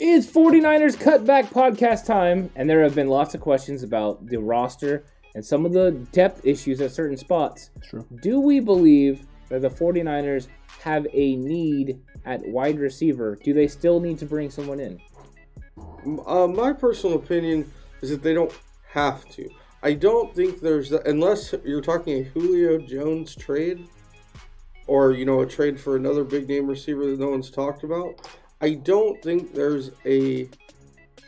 It's 49ers cutback podcast time, and there have been lots of questions about the roster and some of the depth issues at certain spots. True. Do we believe that the 49ers have a need at wide receiver? Do they still need to bring someone in? Uh, my personal opinion is that they don't have to. I don't think there's unless you're talking a Julio Jones trade, or you know a trade for another big name receiver that no one's talked about. I don't think there's a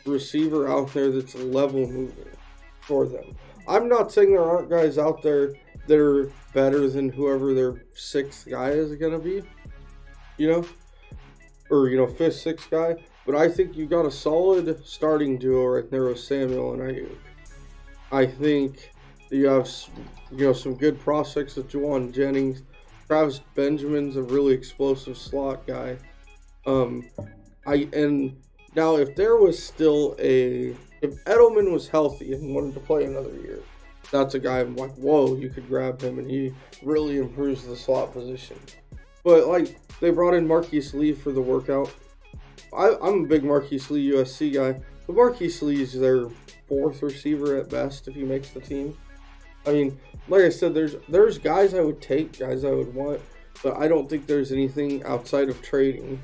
receiver out there that's level moving for them. I'm not saying there aren't guys out there that are better than whoever their sixth guy is going to be, you know, or you know fifth, sixth guy. But I think you got a solid starting duo right there with Samuel and Aiyuk. I think you have you know some good prospects with Jauan Jennings. Travis Benjamin's a really explosive slot guy. Um, I and now if there was still a if Edelman was healthy and wanted to play another year, that's a guy I'm like, whoa, you could grab him and he really improves the slot position. But like they brought in Marquise Lee for the workout. I, I'm a big Marquise Lee USC guy, but Marquise Lee is their fourth receiver at best if he makes the team. I mean, like I said, there's there's guys I would take, guys I would want, but I don't think there's anything outside of trading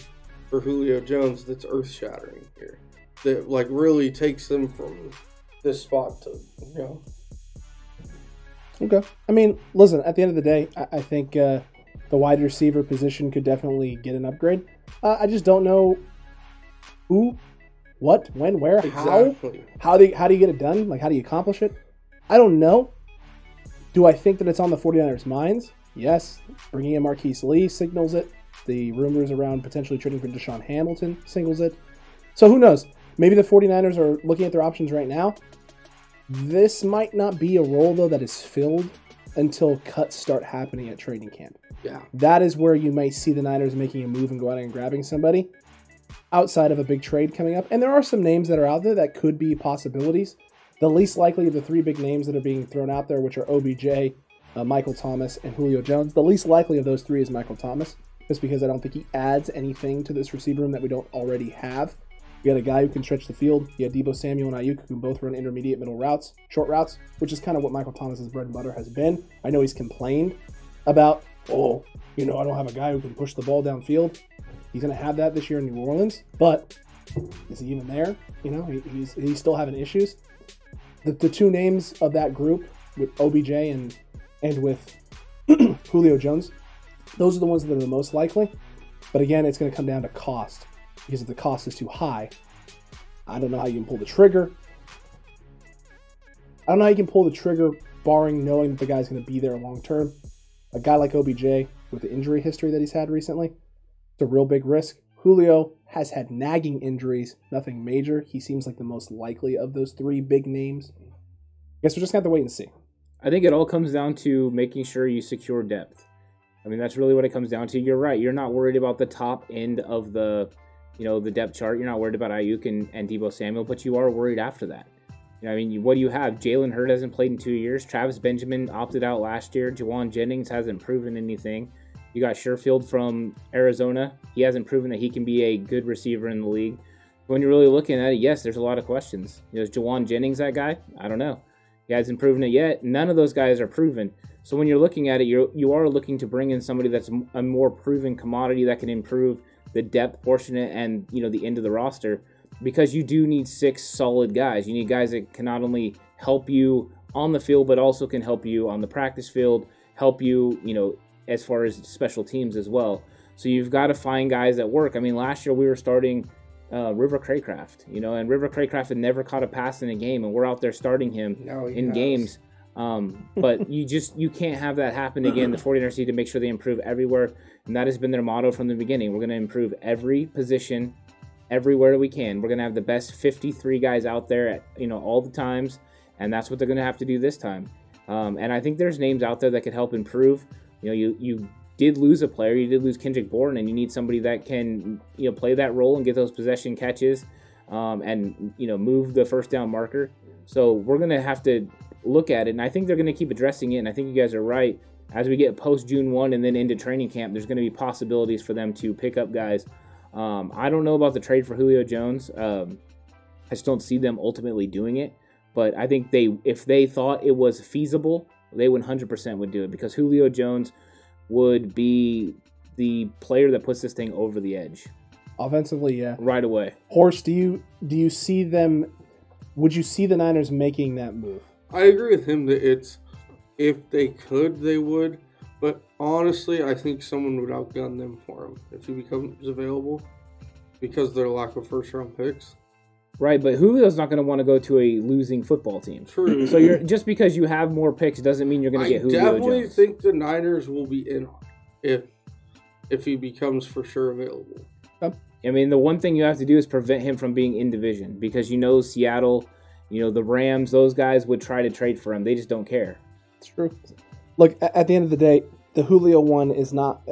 for Julio Jones that's earth shattering here. That like really takes them from this spot to you know. Okay. I mean, listen. At the end of the day, I, I think uh, the wide receiver position could definitely get an upgrade. Uh, I just don't know who, what, when, where, Exactly. how. How do you, how do you get it done? Like, how do you accomplish it? I don't know. Do I think that it's on the 49ers' minds? Yes. Bringing in Marquise Lee signals it. The rumors around potentially trading for DaeSean Hamilton singles it. So who knows? Maybe the 49ers are looking at their options right now. This might not be a role, though, that is filled until cuts start happening at training camp. Yeah. That is where you might see the Niners making a move and go out and grabbing somebody outside of a big trade coming up. And there are some names that are out there that could be possibilities. The least likely of the three big names that are being thrown out there, which are OBJ, uh, Michael Thomas, and Julio Jones. The least likely of those three is Michael Thomas, just because I don't think he adds anything to this receiver room that we don't already have. You got a guy who can stretch the field. You got Deebo Samuel and Aiyuk who can both run intermediate middle routes, short routes, which is kind of what Michael Thomas's bread and butter has been. I know he's complained about, oh, you know, I don't have a guy who can push the ball downfield. He's going to have that this year in New Orleans, but is he even there? You know, he, he's he's still having issues. The, the two names of that group with OBJ and and with Julio Jones, those are the ones that are the most likely. But again, it's going to come down to cost because if the cost is too high, I don't know how you can pull the trigger. I don't know how you can pull the trigger, barring knowing that the guy's going to be there long term. A guy like OBJ with the injury history that he's had recently, it's a real big risk. Julio has had nagging injuries, nothing major. He seems like the most likely of those three big names. I guess we're just going to have to wait and see. I think it all comes down to making sure you secure depth. I mean, that's really what it comes down to. You're right. You're not worried about the top end of the, you know, the depth chart. You're not worried about Aiyuk and, and Deebo Samuel, but you are worried after that. You know, I mean, you, what do you have? Jalen Hurd hasn't played in two years. Travis Benjamin opted out last year. Jauan Jennings hasn't proven anything. You got Sherfield from Arizona. He hasn't proven that he can be a good receiver in the league. When you're really looking at it, yes, there's a lot of questions. You know, is Jauan Jennings that guy? I don't know. He hasn't proven it yet. None of those guys are proven. So when you're looking at it, you you are looking to bring in somebody that's a more proven commodity that can improve the depth portion and you know the end of the roster because you do need six solid guys. You need guys that can not only help you on the field but also can help you on the practice field, help you, you know, as far as special teams as well. So you've got to find guys that work. I mean, last year we were starting uh, River Cracraft, you know, and River Cracraft had never caught a pass in a game, and we're out there starting him No, in has. games. Um, but you just you can't have that happen again. The 49ers need to make sure they improve everywhere, and that has been their motto from the beginning. We're going to improve every position everywhere we can. We're gonna have the best 53 guys out there at you know all the times, and that's what they're gonna have to do this time. Um, and I think there's names out there that could help improve. You know, you you did lose a player, you did lose Kendrick Bourne, and you need somebody that can you know play that role and get those possession catches, um, and you know move the first down marker. So we're gonna have to look at it, and I think they're gonna keep addressing it. And I think you guys are right. As we get post June one and then into training camp, there's going to be possibilities for them to pick up guys um, I don't know about the trade for Julio Jones. Um, I just don't see them ultimately doing it. But I think they, if they thought it was feasible, they 100% would do it because Julio Jones would be the player that puts this thing over the edge Offensively, yeah. right away. Horse, do you do you see them? Would you see the Niners making that move? I agree with him that it's if they could, they would. But honestly, I think someone would outgun them for him if he becomes available because their lack of first round picks. Right, but Julio's not going to want to go to a losing football team. True. So you're just because you have more picks doesn't mean you're going to get Julio definitely Jones. think the Niners will be in if if he becomes for sure available. I mean, the one thing you have to do is prevent him from being in division because you know Seattle, you know the Rams, those guys would try to trade for him. They just don't care. It's true. Look, at the end of the day, the Julio one is not.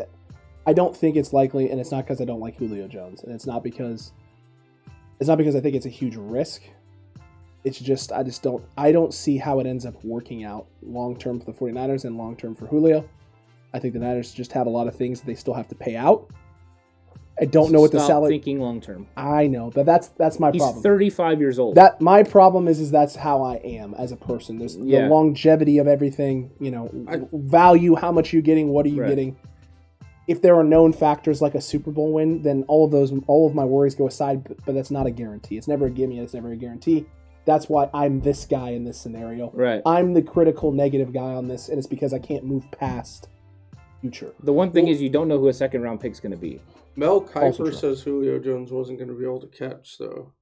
I don't think it's likely, and it's not because I don't like Julio Jones, and it's not because it's not because I think it's a huge risk. It's just I just don't I don't see how it ends up working out long term for the 49ers and long term for Julio. I think the Niners just have a lot of things that they still have to pay out. I don't know what the Stop salary. Thinking long term. I know, but that's that's my He's problem. 35 years old. that my problem is is that's how I am as a person. There's Yeah. the longevity of everything. You know, I- value. How much you're getting. What are you Right. getting? If there are known factors like a Super Bowl win, then all of those, all of my worries go aside. But, but that's not a guarantee. It's never a gimme. It's never a guarantee. That's why I'm this guy in this scenario. right. I'm the critical negative guy on this, and it's because I can't move past future. The one thing is you don't know who a second round pick is going to be. Mel Also Kiper says Julio Jones wasn't going to be able to catch, so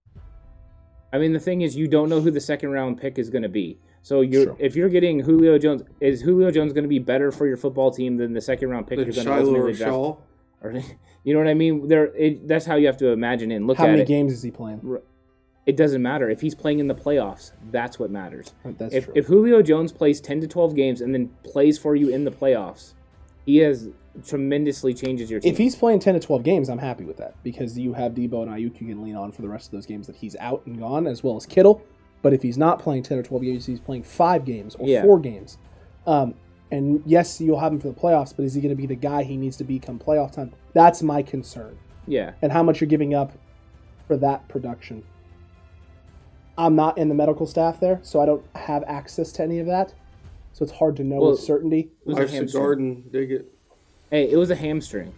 I mean, the thing is you don't know who the second round pick is going to be. So you're Sure. if you're getting Julio Jones, is Julio Jones going to be better for your football team than the second round pick the you're going to Shiloh ultimately draft? Shaw. Or, you know what I mean? There, it, that's how you have to imagine it and look How at it. How many games is he playing? It doesn't matter if he's playing in the playoffs. That's what matters. That's if, true. if Julio Jones plays 10 to 12 games and then plays for you in the playoffs, he has tremendously changes your team. If he's playing 10 to 12 games, I'm happy with that because you have Deebo and Aiyuk you can lean on for the rest of those games that he's out and gone, as well as Kittle. But if he's not playing 10 or 12 games, he's playing five games or Yeah. four games. Um, and yes, you'll have him for the playoffs, but is he going to be the guy he needs to be come playoff time? That's my concern. yeah, And how much you're giving up for that production. I'm not in the medical staff there, so I don't have access to any of that. So it's hard to know Well, with certainty. it was a Life's a hamstring. garden. Dig it. Hey, it was a hamstring.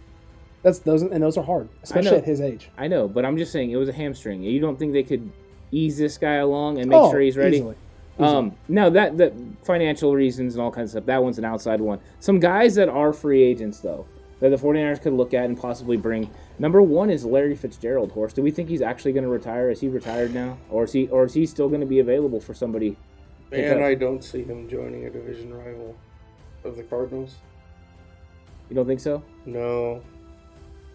That's those, and those are hard, especially at his age. I know, but I'm just saying it was a hamstring. You don't think they could ease this guy along and make Oh, sure he's ready? easily. Easily. Um, no, that that financial reasons and all kinds of stuff. That one's an outside one. Some guys that are free agents though that the 49ers could look at and possibly bring. Number one is Larry Fitzgerald. Horse. Do we think he's actually going to retire? Is he retired now, or is he or is he still going to be available for somebody? Pick And. I don't see him joining a division rival of the Cardinals. You don't think so? No.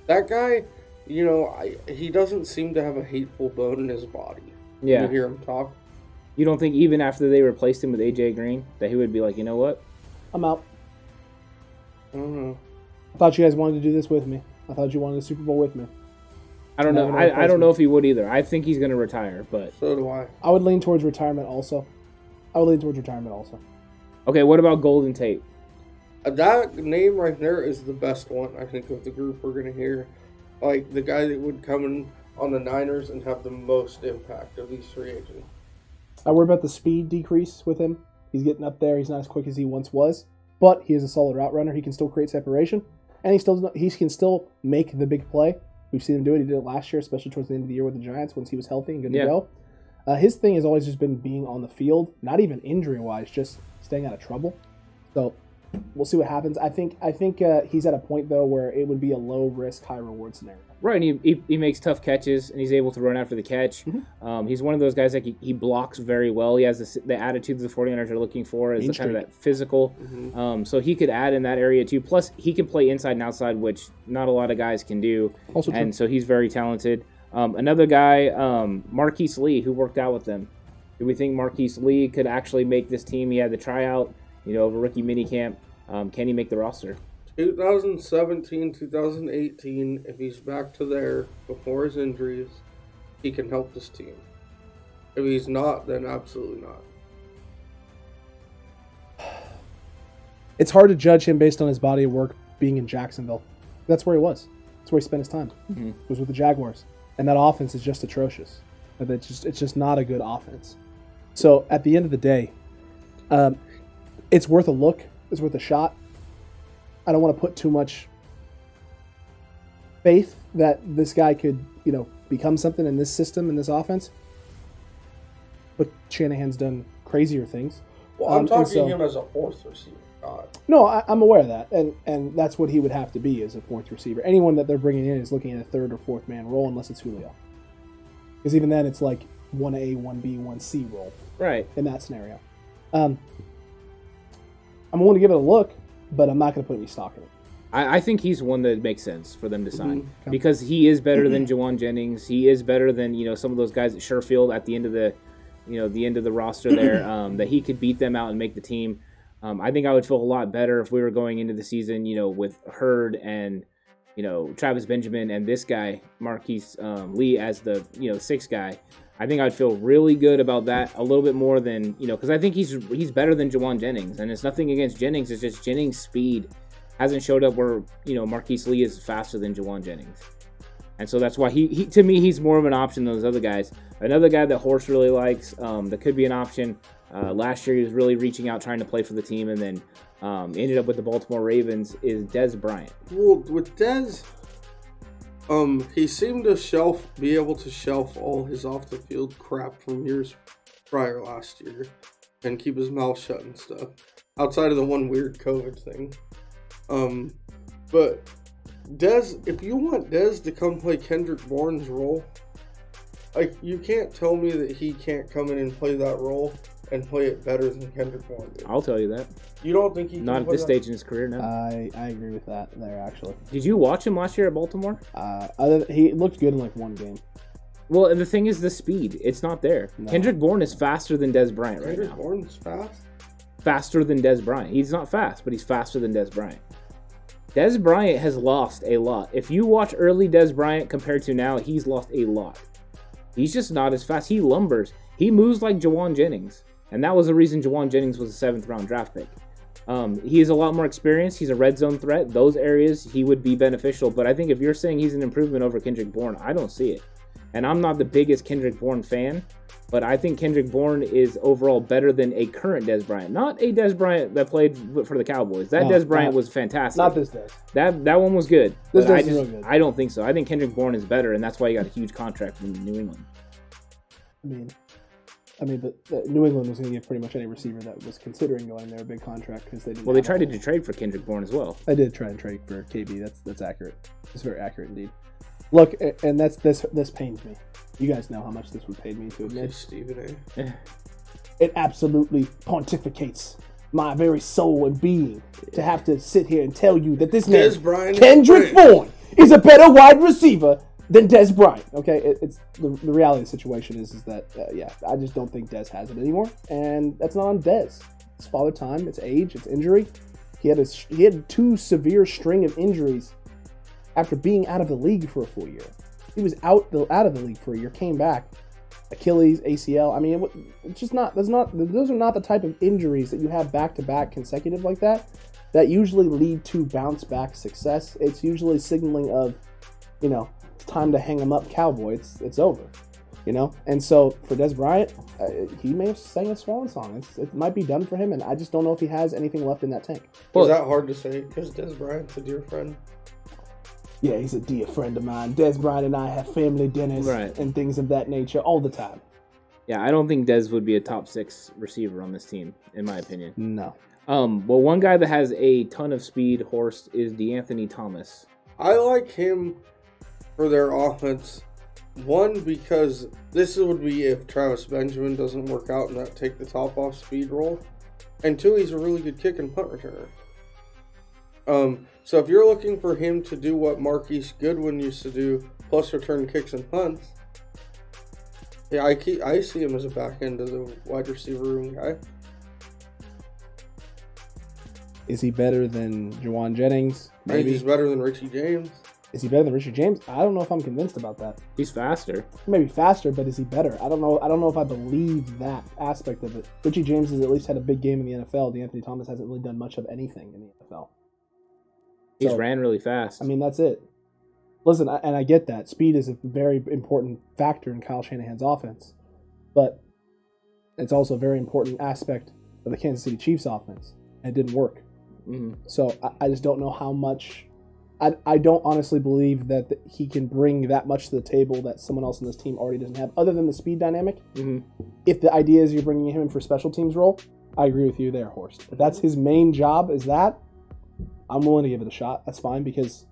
That guy, you know, I, he doesn't seem to have a hateful bone in his body. Yeah. You hear him talk. You don't think even after they replaced him with AJ Green that he would be like, you know what? I'm out. I don't know. I thought you guys wanted to do this with me. I thought you wanted the Super Bowl with me. I don't know. I, I don't know if he would either. I think he's going to retire, but So do I. I would lean towards retirement also. I would lean towards retirement also. okay. What about Golden Tate? Uh, That name right there is the best one, I think, of the group we're going to hear. Like, the guy that would come in on the Niners and have the most impact of these three agents. I worry about the speed decrease with him. He's getting up there. He's not as quick as he once was, but he is a solid route runner. He can still create separation, and he still he can still make the big play. We've seen him do it. He did it last year, especially towards the end of the year with the Giants once he was healthy and good Yeah. to go. Uh, his thing has always just been being on the field, not even injury wise, just staying out of trouble. So we'll see what happens. I think I think uh, he's at a point though where it would be a low risk, high reward scenario. Right, and he, he, he makes tough catches, and he's able to run after the catch. Mm-hmm. Um, he's one of those guys that he, he blocks very well. He has the, the attitude that the 49ers are looking for, is the kind of that physical. Mhm. Um, so he could add in that area too. Plus, he can play inside and outside, which not a lot of guys can do. Also true. and so he's very talented. Um, another guy, um, Marquise Lee, who worked out with them. Do we think Marquise Lee could actually make this team? He had the tryout, you know, over rookie minicamp. Um, can he make the roster? 2017, 2018, if he's back to there before his injuries, he can help this team. If he's not, then absolutely not. It's hard to judge him based on his body of work being in Jacksonville. That's where he was. That's where he spent his time. Mhm. Was with the Jaguars, and that offense is just atrocious. It's just it's just not a good offense. So at the end of the day, um, it's worth a look. It's worth a shot. I don't want to put too much faith that this guy could, you know, become something in this system in this offense. But Shanahan's done crazier things. Well, Um, I'm and talking so- him as a fourth receiver. God. No, I, I'm aware of that, and and that's what he would have to be as a fourth receiver. Anyone that they're bringing in is looking at a third or fourth man role, unless it's Julio, because even then it's like one A, one B, one C role Right. in that scenario. Um, I'm willing to give it a look, but I'm not going to put any stock in it. I, I think he's one that makes sense for them to sign Okay. because he is better than Jauan Jennings. He is better than you know some of those guys at Sherfield at the end of the, you know, the end of the roster there. Um, that he could beat them out and make the team. Um, I think I would feel a lot better if we were going into the season, you know, with Hurd and you know Travis Benjamin and this guy Marquise um, Lee as the you know sixth guy. I think I'd feel really good about that a little bit more than you know because I think he's he's better than Jauan Jennings, and it's nothing against Jennings. It's just Jennings' speed hasn't showed up where you know Marquise Lee is faster than Jauan Jennings, and so that's why he, he to me he's more of an option than those other guys. Another guy that Horse really likes um, that could be an option. Uh, last year he was really reaching out trying to play for the team, and then um, ended up with the Baltimore Ravens. Is Dez Bryant? Well, with Dez, um, he seemed to shelf, be able to shelf all his off the field crap from years prior last year, and keep his mouth shut and stuff. Outside of the one weird COVID thing, um, but Dez, if you want Dez to come play Kendrick Bourne's role, like you can't tell me that he can't come in and play that role and play it better than Kendrick Bourne did. I'll tell you that. You don't think he? Can Not at play this that? stage in his career, no. I I agree with that there actually. Did you watch him last year at Baltimore? Uh, other he looked good in like one game. Well, and the thing is, the speed. It's not there. No. Kendrick Bourne is faster than Dez Bryant right Kendrick. Bourne's fast. Faster than Dez Bryant. He's not fast, but he's faster than Dez Bryant. Dez Bryant has lost a lot. If you watch early Dez Bryant compared to now, he's lost a lot. He's just not as fast. He lumbers. He moves like Jauan Jennings. And that was the reason Jauan Jennings was a seventh round draft pick. Um, he is a lot more experienced. He's a red zone threat. Those areas he would be beneficial. But I think if you're saying he's an improvement over Kendrick Bourne, I don't see it. And I'm not the biggest Kendrick Bourne fan, but I think Kendrick Bourne is overall better than a current Dez Bryant. Not a Dez Bryant that played for the Cowboys. That No, Dez Bryant not- was fantastic. Not this day. That that one was good. This I Dez is just real good. I don't think so. I think Kendrick Bourne is better, and that's why he got a huge contract from New England. I mean, I mean, but New England was going to give pretty much any receiver that was considering going there a big contract because they didn't. Well, they tried to trade for Kendrick Bourne as well. I did try and trade for KB. That's that's accurate. It's very accurate indeed. Look, and that's this this pains me. You guys know how much this would pay me to admit. Stephen A. It absolutely pontificates my very soul and being to have to sit here and tell you that this man, Dez Bryant is Kendrick. Bourne, is a better wide receiver than Dez Bryant. Okay, it, it's the, the reality of the situation is is that uh, yeah, I just don't think Dez has it anymore, and that's not on Dez. It's father time, it's age, it's injury. He had a he had two severe string of injuries after being out of the league for a full year. He was out the out of the league for a year, came back, Achilles, ACL. I mean, it, it's just not. That's not. Those are not the type of injuries that you have back to back consecutive like that. That usually lead to bounce back success. It's usually signaling of, you know, it's time to hang him up, cowboy. It's it's over, you know. And so for Dez Bryant, uh, he may have sang a swan song. It's, it might be done for him, and I just don't know if he has anything left in that tank. Well- Is that hard to say? Because Dez Bryant's a dear friend. Yeah, he's a dear friend of mine. Dez Bryant and I have family dinners Right. and things of that nature all the time. Yeah, I don't think Dez would be a top six receiver on this team, in my opinion. No. Um, well, one guy that has a ton of speed, Horst, is DeAnthony Thomas. I like him for their offense. One because this would be if Travis Benjamin doesn't work out and that take the top off speed roll, and two, he's a really good kick and punt returner. Um, so if you're looking for him to do what Marquise Goodwin used to do, plus return kicks and punts. Yeah, I keep, I see him as a back end of the wide receiver room guy. Is he better than Jauan Jennings? Maybe. he's better than Richie James. Is he better than Richie James? I don't know if I'm convinced about that. He's faster. Maybe faster, but is he better? I don't know. I don't know if I believe that aspect of it. Richie James has at least had a big game in the NFL. D'Anthony Thomas hasn't really done much of anything in the NFL. He's So, ran really fast. I mean, that's it. Listen, I, and I get that speed is a very important factor in Kyle Shanahan's offense, but it's also a very important aspect of the Kansas City Chiefs offense. And it didn't work. Mhm. So I, I just don't know how much. I, I don't honestly believe that th- he can bring that much to the table that someone else in this team already doesn't have, other than the speed dynamic. Mhm. If the idea is you're bringing him in for special teams role, I agree with you there, Horst. If that's his main job, is that, I'm willing to give it a shot. That's fine because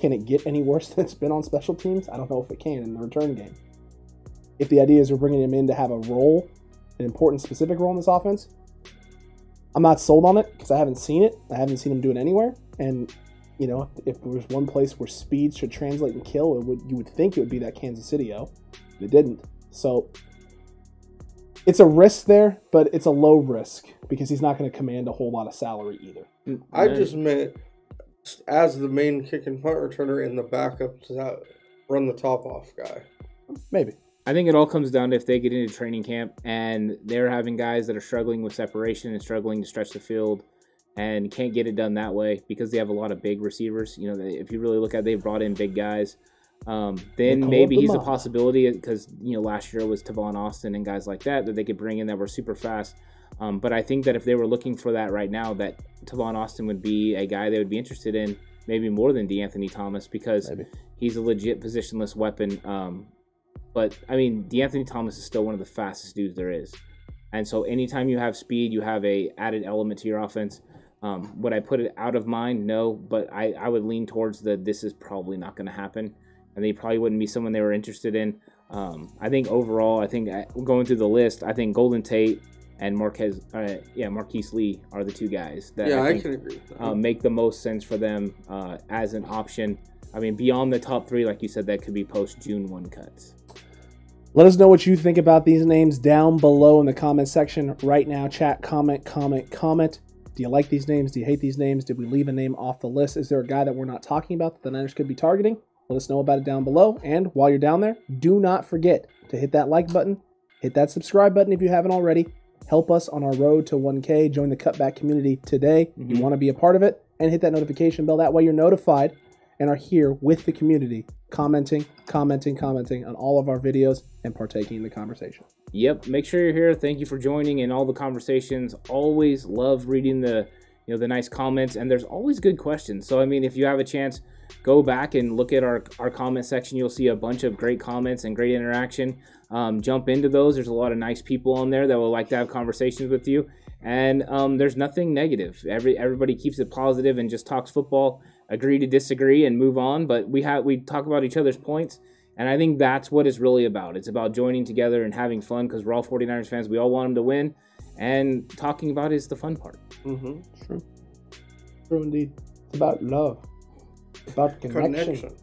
can it get any worse than it's been on special teams? I don't know if it can in the return game. If the idea is we're bringing him in to have a role, an important specific role in this offense, I'm not sold on it because I haven't seen it. I haven't seen him do it anywhere. And you know, if, if there was one place where speed should translate and kill, it would you would think it would be that Kansas City O. It didn't. So it's a risk there, but it's a low risk because he's not going to command a whole lot of salary either. I Yeah. just meant as the main kick and punt returner and the backup to that run the top off guy. Maybe. I think it all comes down to if they get into training camp and they're having guys that are struggling with separation and struggling to stretch the field and can't get it done that way because they have a lot of big receivers. You know, if you really look at, it, they brought in big guys. Um, then maybe he's a possibility because you know last year was Tavon Austin and guys like that that they could bring in that were super fast. Um, but I think that if they were looking for that right now, that Tavon Austin would be a guy they would be interested in, maybe more than DeAnthony Thomas because Maybe. he's a legit positionless weapon. Um, but I mean, DeAnthony Thomas is still one of the fastest dudes there is, and so anytime you have speed, you have a added element to your offense. Um, would I put it out of mind? No, but I, I would lean towards the this is probably not going to happen, and they probably wouldn't be someone they were interested in. Um, I think overall, I think I, going through the list, I think Golden Tate and Marquez, uh, yeah, Marquise Lee are the two guys that yeah, I I, can agree with that. uh, make the most sense for them uh, as an option. I mean, beyond the top three, like you said, that could be post June one cuts. Let us know what you think about these names down below in the comment section right now. Chat, comment, comment, comment. Do you like these names? Do you hate these names? Did we leave a name off the list? Is there a guy that we're not talking about that the Niners could be targeting? Let us know about it down below. And while you're down there, do not forget to hit that like button, hit that subscribe button if you haven't already. Help us on our road to 1K. Join the cutback community today. You Mhm. want to be a part of it, and hit that notification bell. That way, you're notified and are here with the community, commenting, commenting, commenting on all of our videos and partaking in the conversation. Yep, make sure you're here. Thank you for joining in all the conversations. Always love reading the you know the nice comments, and there's always good questions. So I mean, if you have a chance, go back and look at our our comment section. You'll see a bunch of great comments and great interaction. Um, jump into those. There's a lot of nice people on there that will like to have conversations with you. And um, there's nothing negative. Every everybody keeps it positive and just talks football. Agree to disagree and move on. But we have we talk about each other's points. And I think that's what it's really about. It's about joining together and having fun because we're all 49ers fans. We all want them to win. And talking about it is the fun part. Mm-hmm. True. True indeed. It's about love. It's about connection. Connection.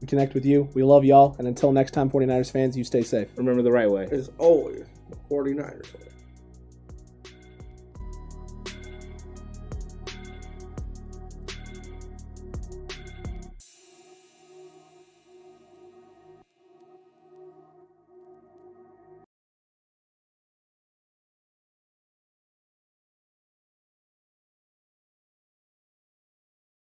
We connect with you. We love y'all. And until next time, 49ers fans, you stay safe. Remember the right way. is always the 49ers way.